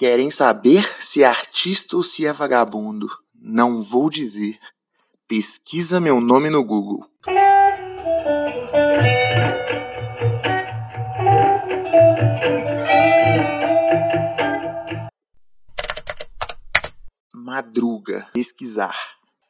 Querem saber se é artista ou se é vagabundo? Não vou dizer. Pesquisa meu nome no Google. Madruga. Pesquisar.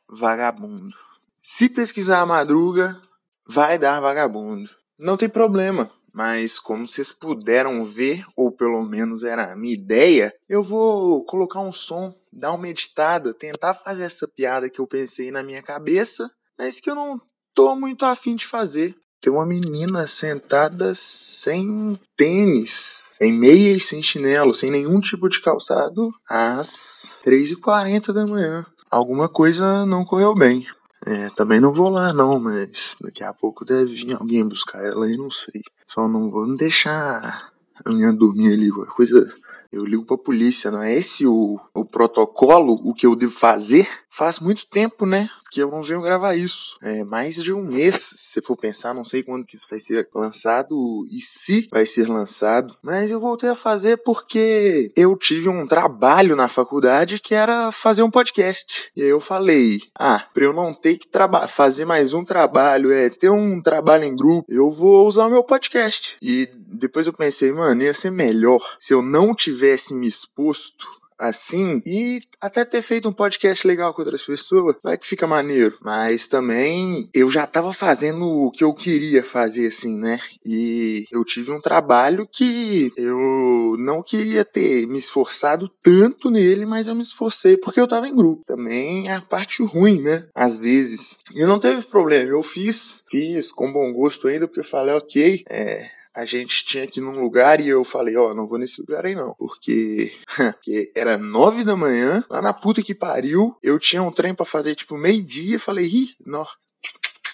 Vagabundo. Se pesquisar madruga, vai dar vagabundo. Não tem problema. Mas como vocês puderam ver, ou pelo menos era a minha ideia, eu vou colocar um som, dar uma editada, tentar fazer essa piada que eu pensei na minha cabeça, mas que eu não tô muito afim de fazer. Tem uma menina sentada sem tênis, sem meia e sem chinelo, sem nenhum tipo de calçado, às 3h40 da manhã. Alguma coisa não correu bem. É, também não vou lá não, mas daqui a pouco deve vir alguém buscar ela e não sei. Só não vou deixar a menina dormir ali, coisa. Eu ligo pra polícia, não é esse o, o protocolo, o que eu devo fazer? Faz muito tempo, né? Que eu não venho gravar isso. É mais de um mês, se for pensar, não sei quando que isso vai ser lançado e se vai ser lançado. Mas eu voltei a fazer porque eu tive um trabalho na faculdade que era fazer um podcast. E aí eu falei, ah, pra eu não ter que fazer mais um trabalho, é ter um trabalho em grupo, eu vou usar o meu podcast. E depois eu pensei, mano, ia ser melhor se eu não tivesse me exposto assim e até ter feito um podcast legal com outras pessoas, vai que fica maneiro. Mas também eu já tava fazendo o que eu queria fazer, assim, né? E eu tive um trabalho que eu não queria ter me esforçado tanto nele, mas eu me esforcei porque eu tava em grupo. Também a parte ruim, né? Às vezes. E não teve problema, eu fiz, fiz com bom gosto ainda, porque eu falei, ok, é a gente tinha que ir num lugar e eu falei, ó, oh, não vou nesse lugar aí não, porque, porque era nove da manhã, lá na puta que pariu, eu tinha um trem para fazer tipo meio-dia, falei, ih, não,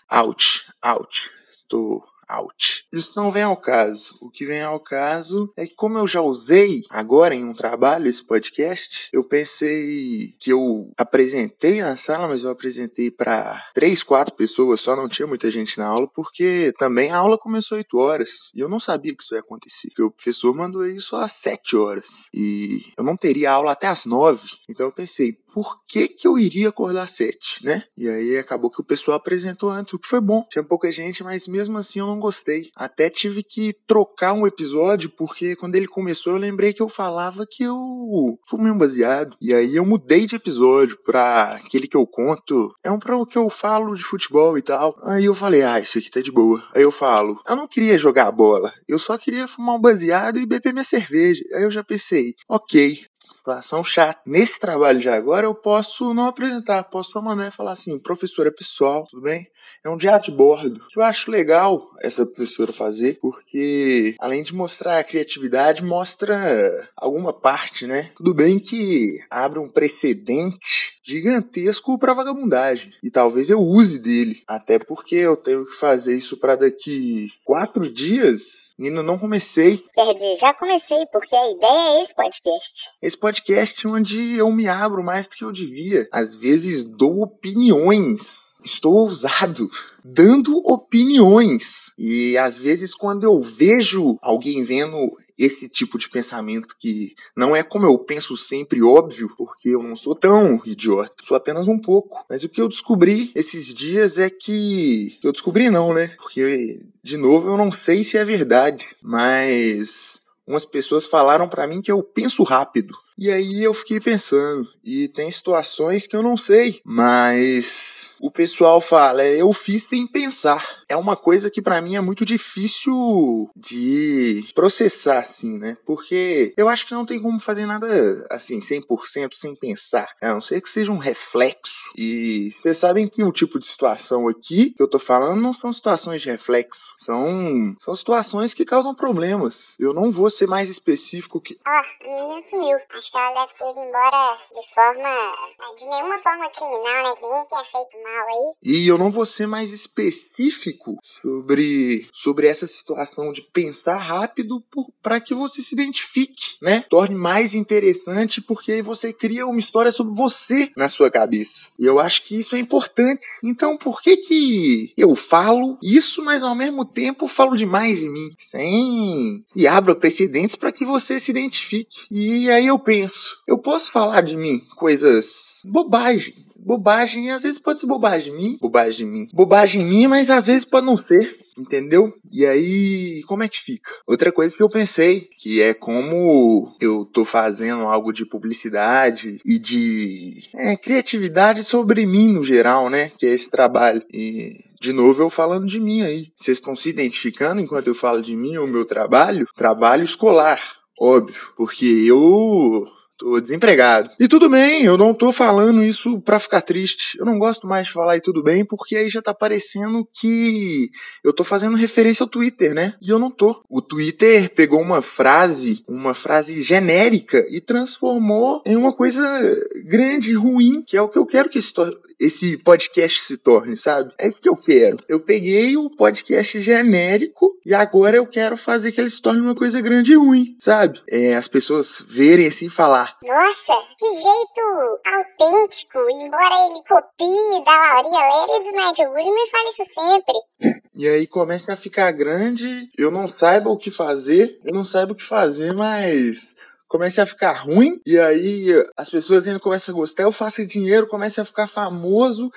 out, out, tô out. Isso não vem ao caso. O que vem ao caso é que, como eu já usei agora em um trabalho esse podcast, eu pensei que eu apresentei na sala, mas eu apresentei para três, quatro pessoas, só não tinha muita gente na aula, porque também a aula começou às 8 horas e eu não sabia que isso ia acontecer, porque o professor mandou isso às 7 horas e eu não teria aula até às 9. Então eu pensei, por que, que eu iria acordar às sete, né? E aí acabou que o pessoal apresentou antes, o que foi bom. Tinha pouca gente, mas mesmo assim eu não gostei. Até tive que trocar um episódio, porque quando ele começou eu lembrei que eu falava que eu fumei um baseado. E aí eu mudei de episódio pra aquele que eu conto. É um pra o que eu falo de futebol e tal. Aí eu falei, ah, isso aqui tá de boa. Aí eu falo, eu não queria jogar a bola. Eu só queria fumar um baseado e beber minha cerveja. Aí eu já pensei, ok, situação chata. Nesse trabalho de agora, eu posso não apresentar, posso só mandar e falar assim, professora pessoal, tudo bem? É um diário de bordo. Que eu acho legal essa professora fazer, porque além de mostrar a criatividade, mostra alguma parte, né? Tudo bem que abre um precedente gigantesco para vagabundagem. E talvez eu use dele. Até porque eu tenho que fazer isso para daqui quatro dias Ainda não comecei. Quer dizer, já comecei, porque a ideia é esse podcast. Esse podcast onde eu me abro mais do que eu devia. Às vezes dou opiniões. Estou ousado, dando opiniões. E às vezes, quando eu vejo alguém vendo esse tipo de pensamento que não é como eu penso sempre óbvio, porque eu não sou tão idiota, sou apenas um pouco. Mas o que eu descobri esses dias é que eu descobri não, né? Porque de novo eu não sei se é verdade, mas umas pessoas falaram para mim que eu penso rápido. E aí eu fiquei pensando, e tem situações que eu não sei, mas o pessoal fala, é, eu fiz sem pensar. É uma coisa que para mim é muito difícil de processar, assim, né? Porque eu acho que não tem como fazer nada assim, 100% sem pensar. A não ser que seja um reflexo. E vocês sabem que o tipo de situação aqui que eu tô falando não são situações de reflexo. São, são situações que causam problemas. Eu não vou ser mais específico que. Ah, a menina sumiu. Acho que ela deve ter ido embora de forma. de nenhuma forma criminal, né? Que ninguém tenha feito aí. E eu não vou ser mais específico sobre, sobre essa situação de pensar rápido para que você se identifique, né? Torne mais interessante porque aí você cria uma história sobre você na sua cabeça. E eu acho que isso é importante. Então, por que que eu falo isso, mas ao mesmo tempo falo demais de mim? Sem que abra precedentes para que você se identifique. E aí eu penso, eu posso falar de mim coisas bobagem, bobagem, às vezes pode ser bobagem de mim, bobagem de mim, bobagem minha, mas às vezes pode não ser. Entendeu? E aí, como é que fica? Outra coisa que eu pensei, que é como eu tô fazendo algo de publicidade e de é, criatividade sobre mim no geral, né? Que é esse trabalho. E de novo, eu falando de mim aí. Vocês estão se identificando enquanto eu falo de mim ou meu trabalho? Trabalho escolar, óbvio. Porque eu Tô desempregado. E tudo bem, eu não tô falando isso pra ficar triste. Eu não gosto mais de falar e tudo bem, porque aí já tá parecendo que eu tô fazendo referência ao Twitter, né? E eu não tô. O Twitter pegou uma frase, uma frase genérica e transformou em uma coisa grande, ruim, que é o que eu quero que esse, esse podcast se torne, sabe? É isso que eu quero. Eu peguei o podcast genérico e agora eu quero fazer que ele se torne uma coisa grande e ruim, sabe? É, as pessoas verem assim e falar nossa, que jeito autêntico, embora ele copie da Laurinha Lera e do Nigel Goodman, fale isso sempre. E aí começa a ficar grande, eu não saiba o que fazer, eu não saiba o que fazer, mas comece a ficar ruim, e aí as pessoas ainda começam a gostar, eu faço dinheiro, comece a ficar famoso,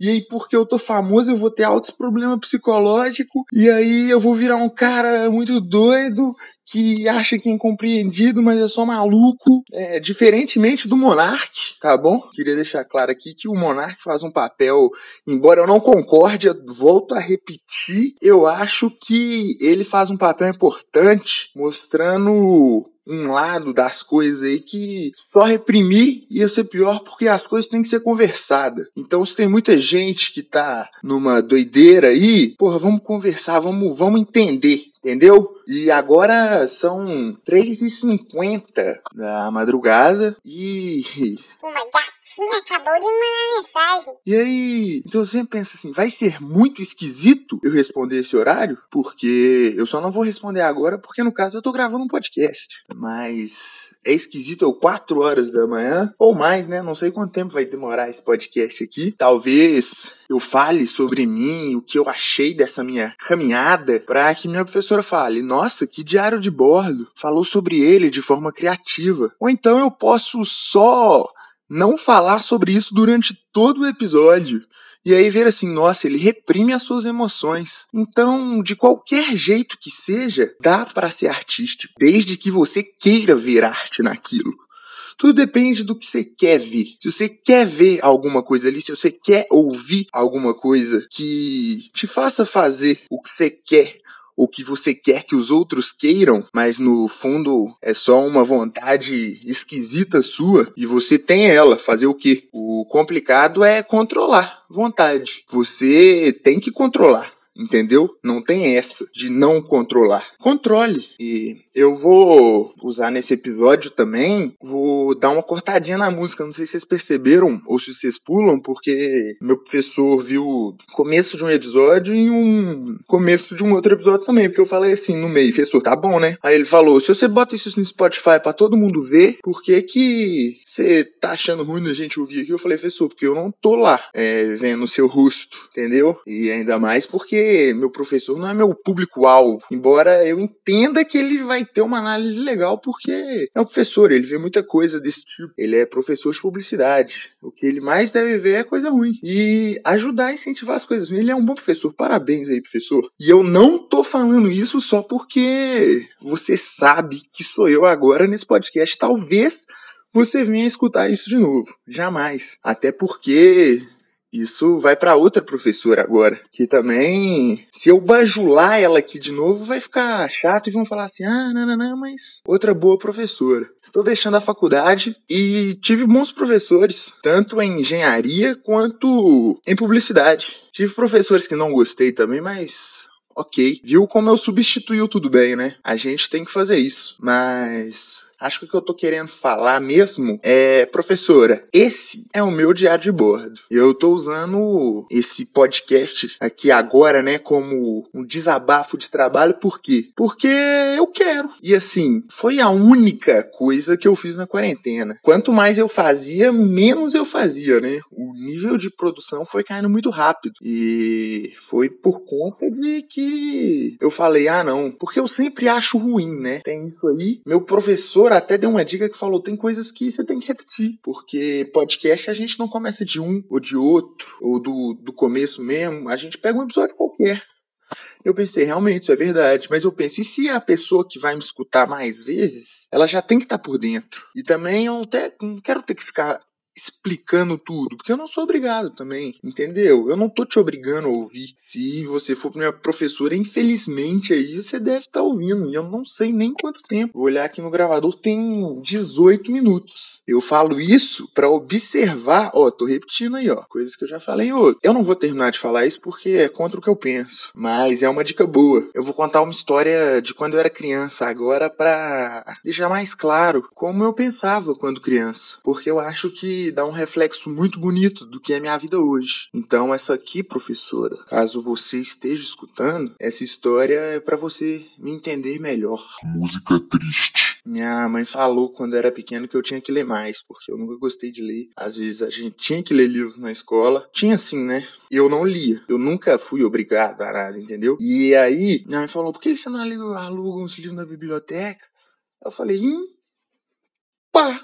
e aí, porque eu tô famoso, eu vou ter altos problemas psicológicos. E aí eu vou virar um cara muito doido que acha que é incompreendido, mas é só maluco. É, diferentemente do Monark, tá bom? Queria deixar claro aqui que o Monark faz um papel, embora eu não concorde, eu volto a repetir, eu acho que ele faz um papel importante mostrando um lado das coisas aí que só reprimir ia ser pior porque as coisas têm que ser conversadas. Então, se tem muita gente que tá numa doideira aí, porra, vamos conversar, vamos, vamos entender, entendeu? E agora são 3h50 da madrugada e. Uma gatinha acabou de mandar mensagem. E aí, então sempre penso assim: vai ser muito esquisito eu responder esse horário? Porque eu só não vou responder agora, porque no caso eu tô gravando um podcast. Mas é esquisito eu 4 horas da manhã, ou mais, né? Não sei quanto tempo vai demorar esse podcast aqui. Talvez eu fale sobre mim, o que eu achei dessa minha caminhada, para que minha professora fale: nossa, que diário de bordo, falou sobre ele de forma criativa. Ou então eu posso só não falar sobre isso durante todo o episódio. E aí ver assim, nossa, ele reprime as suas emoções. Então, de qualquer jeito que seja, dá para ser artístico, desde que você queira ver arte naquilo. Tudo depende do que você quer ver. Se você quer ver alguma coisa ali, se você quer ouvir alguma coisa que te faça fazer o que você quer o que você quer que os outros queiram, mas no fundo é só uma vontade esquisita sua e você tem ela. Fazer o quê? O complicado é controlar vontade. Você tem que controlar. Entendeu? Não tem essa de não controlar. Controle. E eu vou usar nesse episódio também, vou dar uma cortadinha na música. Não sei se vocês perceberam ou se vocês pulam, porque meu professor viu começo de um episódio e um começo de um outro episódio também. Porque eu falei assim no meio, professor, tá bom, né? Aí ele falou: se você bota isso no Spotify para todo mundo ver, por que que você tá achando ruim da gente ouvir aqui? Eu falei, professor, porque eu não tô lá é, vendo o seu rosto, entendeu? E ainda mais porque meu professor não é meu público-alvo. Embora eu entenda que ele vai ter uma análise legal, porque é um professor, ele vê muita coisa desse tipo. Ele é professor de publicidade. O que ele mais deve ver é coisa ruim. E ajudar a incentivar as coisas ruins. Ele é um bom professor. Parabéns aí, professor. E eu não tô falando isso só porque você sabe que sou eu agora nesse podcast. Talvez você venha escutar isso de novo. Jamais. Até porque isso vai para outra professora agora, que também, se eu bajular ela aqui de novo, vai ficar chato e vão falar assim: ah, não, não, não, mas outra boa professora. Estou deixando a faculdade e tive bons professores, tanto em engenharia quanto em publicidade. Tive professores que não gostei também, mas ok. Viu como eu substituiu tudo bem, né? A gente tem que fazer isso. Mas Acho que o que eu tô querendo falar mesmo é, professora, esse é o meu diário de bordo. Eu tô usando esse podcast aqui agora, né, como um desabafo de trabalho, por quê? Porque eu quero. E assim, foi a única coisa que eu fiz na quarentena. Quanto mais eu fazia, menos eu fazia, né? O nível de produção foi caindo muito rápido. E foi por conta de que eu falei, ah, não, porque eu sempre acho ruim, né? Tem isso aí. Meu professor até deu uma dica que falou: tem coisas que você tem que repetir, porque podcast a gente não começa de um ou de outro, ou do, do começo mesmo, a gente pega um episódio qualquer. Eu pensei, realmente, isso é verdade. Mas eu penso, e se a pessoa que vai me escutar mais vezes, ela já tem que estar tá por dentro? E também eu até não quero ter que ficar explicando tudo, porque eu não sou obrigado também, entendeu? Eu não tô te obrigando a ouvir. Se você for minha professora, infelizmente aí você deve estar tá ouvindo, e eu não sei nem quanto tempo. Vou olhar aqui no gravador, tem 18 minutos. Eu falo isso para observar, ó, tô repetindo aí, ó, coisas que eu já falei outro. Eu não vou terminar de falar isso porque é contra o que eu penso, mas é uma dica boa. Eu vou contar uma história de quando eu era criança agora para deixar mais claro como eu pensava quando criança, porque eu acho que dá um reflexo muito bonito do que é minha vida hoje. Então, essa aqui, professora, caso você esteja escutando, essa história é para você me entender melhor. Música triste. Minha mãe falou quando eu era pequeno que eu tinha que ler mais, porque eu nunca gostei de ler. Às vezes a gente tinha que ler livros na escola. Tinha sim, né? Eu não lia. Eu nunca fui obrigado a nada, entendeu? E aí, minha mãe falou: por que você não aluga uns livros na biblioteca? Eu falei: hum, pá,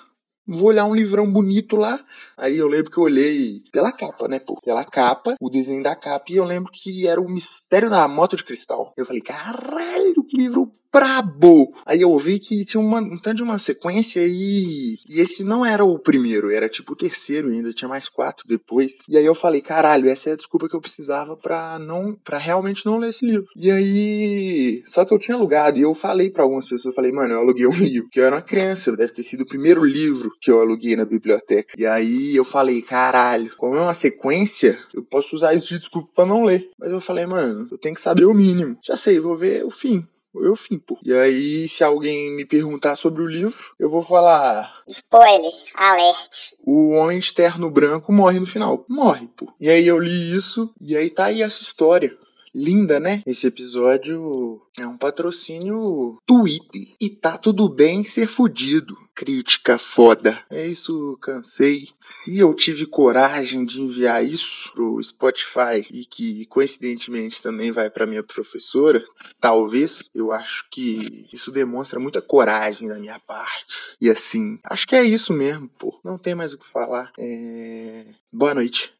Vou olhar um livrão bonito lá. Aí eu lembro que eu olhei pela capa, né? Pô, pela capa, o desenho da capa, e eu lembro que era o mistério da moto de cristal. Eu falei, caralho, que livro brabo! Aí eu ouvi que tinha uma, um tanto de uma sequência e, e esse não era o primeiro, era tipo o terceiro ainda, tinha mais quatro depois. E aí eu falei, caralho, essa é a desculpa que eu precisava pra não, para realmente não ler esse livro. E aí, só que eu tinha alugado e eu falei para algumas pessoas, eu falei, mano, eu aluguei um livro, que eu era uma criança, deve ter sido o primeiro livro que eu aluguei na biblioteca. E aí eu falei, caralho, como é uma sequência, eu posso usar isso de desculpa pra não ler. Mas eu falei, mano, eu tenho que saber o mínimo. Já sei, vou ver o fim eu fim, pô. E aí, se alguém me perguntar sobre o livro, eu vou falar. Spoiler, alert. O Homem de Terno Branco morre no final. Morre, pô. E aí eu li isso, e aí tá aí essa história linda, né? Esse episódio é um patrocínio Twitter. E tá tudo bem ser fudido. Crítica foda. É isso, cansei. Se eu tive coragem de enviar isso pro Spotify e que coincidentemente também vai para minha professora, talvez eu acho que isso demonstra muita coragem da minha parte. E assim, acho que é isso mesmo, pô. Não tem mais o que falar. É... Boa noite.